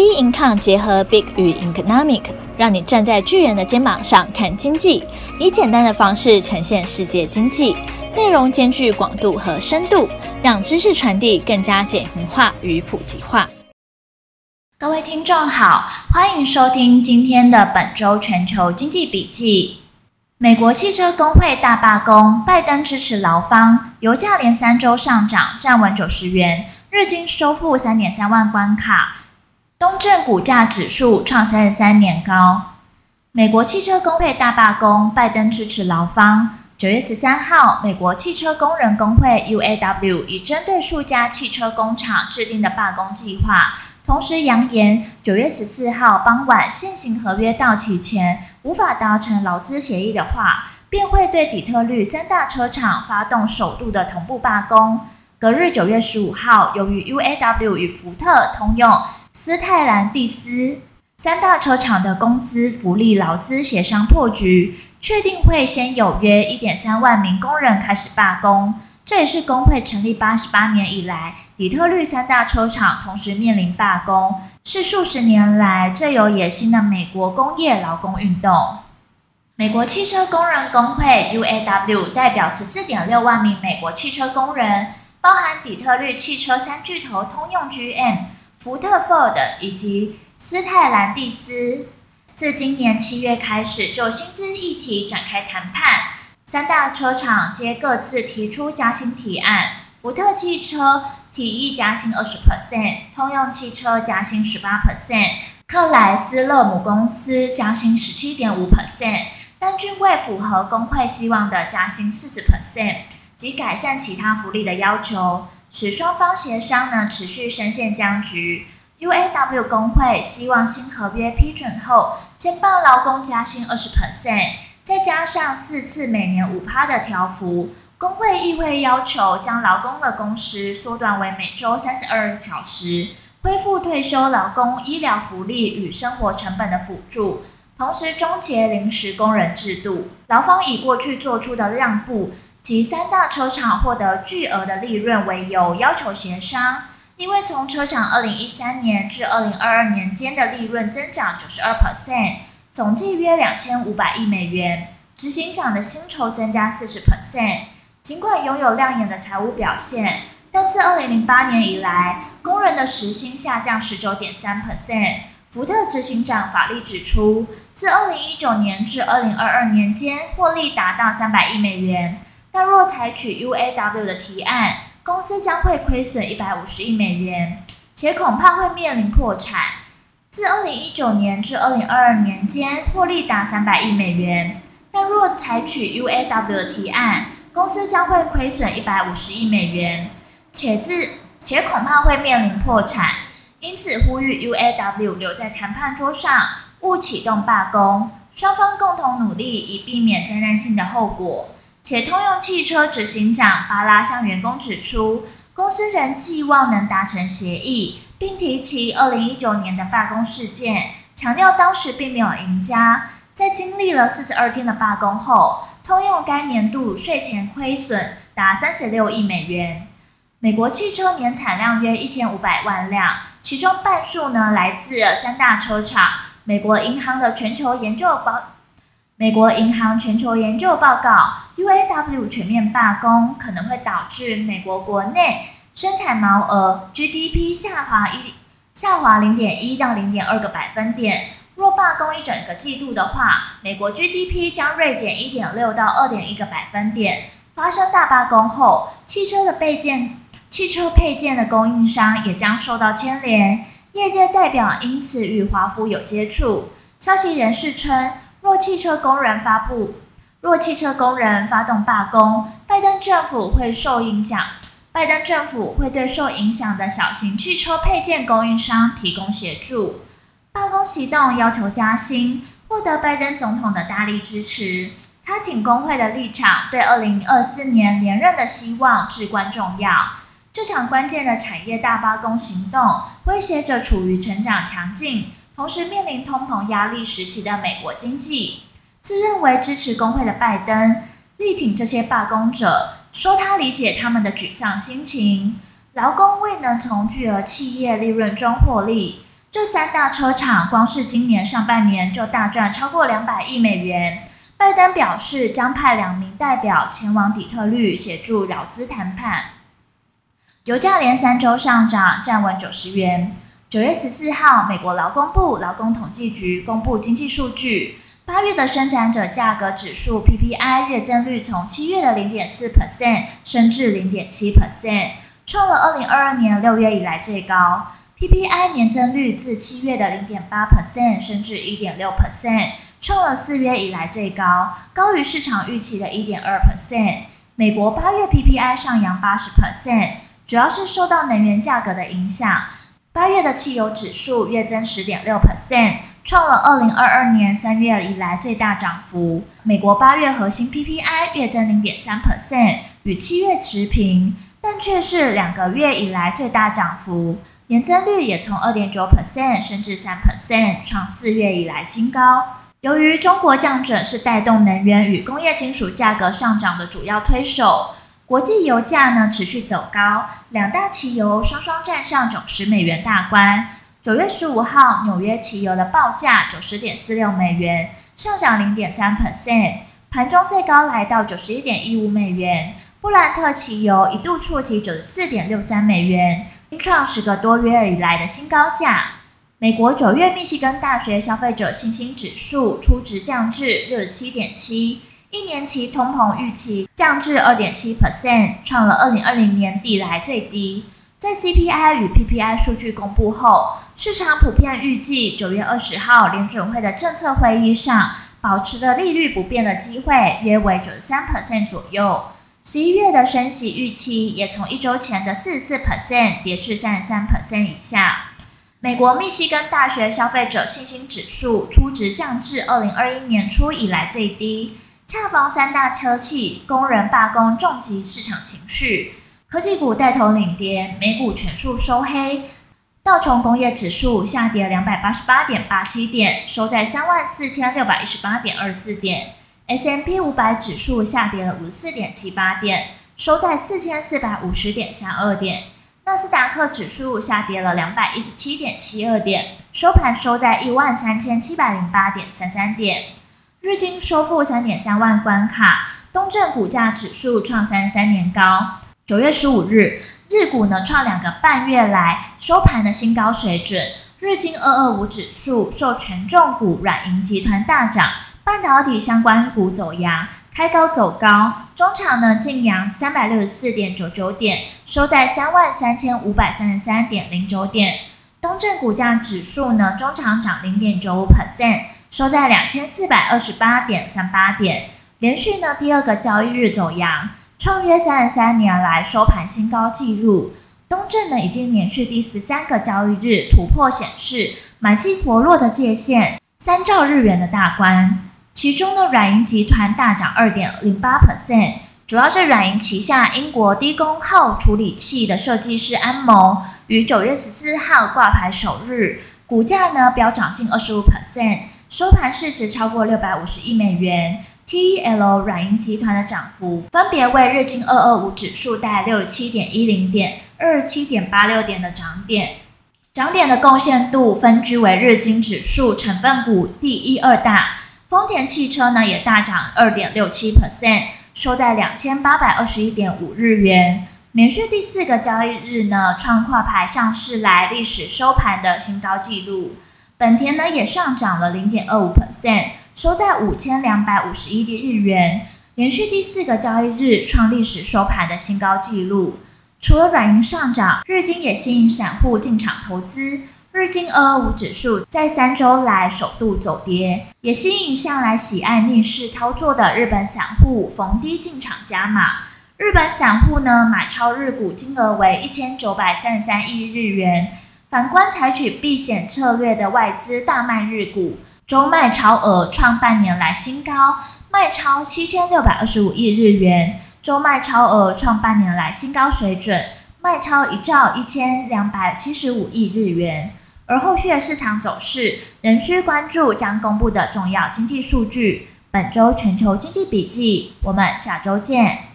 B Income 结合 Big 与 Economic，让你站在巨人的肩膀上看经济，以简单的方式呈现世界经济，内容兼具广度和深度，让知识传递更加简明化与普及化。各位听众好，欢迎收听今天的本周全球经济笔记。美国汽车工会大罢工，拜登支持劳方，油价连三周上涨，站稳九十元，日经收复三点三万关卡。东证股价指数创三十三年高。美国汽车工会大罢工，拜登支持劳方。九月十三号，美国汽车工人工会 UAW 已针对数家汽车工厂制定的罢工计划，同时扬言九月十四号傍晚现行合约到期前无法达成劳资协议的话，便会对底特律三大车厂发动首度的同步罢工。隔日九月十五号，由于 UAW 与福特、通用、斯泰兰蒂斯三大车厂的工资、福利、劳资协商破局，确定会先有约一点三万名工人开始罢工。这也是工会成立八十八年以来，底特律三大车厂同时面临罢工，是数十年来最有野心的美国工业劳工运动。美国汽车工人工会 UAW 代表十四点六万名美国汽车工人。包含底特律汽车三巨头通用 GM、福特 Ford 以及斯泰兰蒂斯，自今年七月开始就薪资议题展开谈判，三大车厂皆各自提出加薪提案。福特汽车提议加薪二十 percent，通用汽车加薪十八 percent，克莱斯勒母公司加薪十七点五 percent，但均未符合工会希望的加薪四十 percent。及改善其他福利的要求，使双方协商呢持续深陷僵局。UAW 工会希望新合约批准后，先帮劳工加薪二十 percent，再加上四次每年五趴的调幅。工会议会要求将劳工的工时缩短为每周三十二小时，恢复退休劳工医疗福利与生活成本的辅助，同时终结临时工人制度。劳方以过去做出的让步。及三大车厂获得巨额的利润为由，要求协商。因为从车厂二零一三年至二零二二年间的利润增长九十二 percent，总计约两千五百亿美元。执行长的薪酬增加四十 percent。尽管拥有亮眼的财务表现，但自二零零八年以来，工人的时薪下降十九点三 percent。福特执行长法利指出，自二零一九年至二零二二年间，获利达到三百亿美元。但若采取 UAW 的提案，公司将会亏损一百五十亿美元，且恐怕会面临破产。自二零一九年至二零二二年间，获利达三百亿美元。但若采取 UAW 的提案，公司将会亏损一百五十亿美元，且自且恐怕会面临破产。因此，呼吁 UAW 留在谈判桌上，勿启动罢工，双方共同努力，以避免灾难性的后果。且通用汽车执行长巴拉向员工指出，公司仍寄望能达成协议，并提起二零一九年的罢工事件，强调当时并没有赢家。在经历了四十二天的罢工后，通用该年度税前亏损达三十六亿美元。美国汽车年产量约一千五百万辆，其中半数呢来自三大车厂。美国银行的全球研究报。美国银行全球研究报告，UAW 全面罢工可能会导致美国国内生产毛额 GDP 下滑一下滑零点一到零点二个百分点。若罢工一整个季度的话，美国 GDP 将锐减一点六到二点一个百分点。发生大罢工后，汽车的配件、汽车配件的供应商也将受到牵连。业界代表因此与华府有接触。消息人士称。若汽车工人发布，若汽车工人发动罢工，拜登政府会受影响。拜登政府会对受影响的小型汽车配件供应商提供协助。罢工行动要求加薪，获得拜登总统的大力支持。他挺工会的立场，对二零二四年连任的希望至关重要。这场关键的产业大罢工行动，威胁着处于成长强劲。同时面临通膨压力时期的美国经济，自认为支持工会的拜登力挺这些罢工者，说他理解他们的沮丧心情。劳工未能从巨额企业利润中获利，这三大车厂光是今年上半年就大赚超过两百亿美元。拜登表示将派两名代表前往底特律协助劳资谈判。油价连三周上涨，站稳九十元。九月十四号，美国劳工部劳工统计局公布经济数据，八月的生产者价格指数 PPI 月增率从七月的零点四 percent 升至零点七 percent，创了二零二二年六月以来最高。PPI 年增率自七月的零点八 percent 升至一点六 percent，创了四月以来最高，高于市场预期的一点二 percent。美国八月 PPI 上扬八十 percent，主要是受到能源价格的影响。八月的汽油指数月增十点六 percent，创了二零二二年三月以来最大涨幅。美国八月核心 PPI 月增零点三 percent，与七月持平。但却是两个月以来最大涨幅，年增率也从二点九 percent 升至三 percent，创四月以来新高。由于中国降准是带动能源与工业金属价格上涨的主要推手，国际油价呢持续走高，两大汽油双双站上九十美元大关。九月十五号，纽约汽油的报价九十点四六美元，上涨零点三 percent，盘中最高来到九十一点一五美元。布兰特汽油一度触及九十四点六三美元，创十个多月以来的新高价。美国九月密西根大学消费者信心指数初值降至六十七点七，一年期通膨预期降至二点七 percent，创了二零二零年底来最低。在 CPI 与 PPI 数据公布后，市场普遍预计九月二十号联准会的政策会议上保持的利率不变的机会约为九十三 percent 左右。十一月的升息预期也从一周前的四十四 percent 跌至三十三 percent 以下。美国密西根大学消费者信心指数初值降至二零二一年初以来最低，恰逢三大车企工人罢工重击市场情绪，科技股带头领跌，美股全数收黑。道琼工业指数下跌两百八十八点八七点，收在三万四千六百一十八点二四点。S M P 五百指数下跌了五十四点七八点，收在四千四百五十点三二点。纳斯达克指数下跌了两百一十七点七二点，收盘收在一万三千七百零八点三三点。日经收复三点三万关卡，东证股价指数创三十三年高。九月十五日，日股呢创两个半月来收盘的新高水准。日经二二五指数受权重股软银集团大涨。半导体相关股走扬，开高走高，中场呢劲扬三百六十四点九九点，收在三万三千五百三十三点零九点。东证股价指数呢中场涨零点九五 percent，收在两千四百二十八点三八点，连续呢第二个交易日走阳，创约三十三年来收盘新高纪录。东证呢已经连续第十三个交易日突破显示买气活络的界限，三兆日元的大关。其中呢软银集团大涨二点零八 percent，主要是软银旗下英国低功耗处理器的设计师安谋于九月十四号挂牌首日，股价呢飙涨近二十五 percent，收盘市值超过六百五十亿美元。TEL 软银集团的涨幅分别为日经二二五指数带六十七点一零点、二十七点八六点的涨点，涨点的贡献度分居为日经指数成分股第一二大。丰田汽车呢也大涨二点六七 percent，收在两千八百二十一点五日元，连续第四个交易日呢创挂牌上市来历史收盘的新高纪录。本田呢也上涨了零点二五 percent，收在五千两百五十一日元，连续第四个交易日创历史收盘的新高纪录。除了软银上涨，日经也吸引散户进场投资。日经二二五指数在三周来首度走跌，也吸引向来喜爱逆势操作的日本散户逢低进场加码。日本散户呢买超日股金额为一千九百三十三亿日元。反观采取避险策略的外资大卖日股，周卖超额创半年来新高，卖超七千六百二十五亿日元，周卖超额创半年来新高水准，卖超一兆一千两百七十五亿日元。而后续的市场走势仍需关注将公布的重要经济数据。本周全球经济笔记，我们下周见。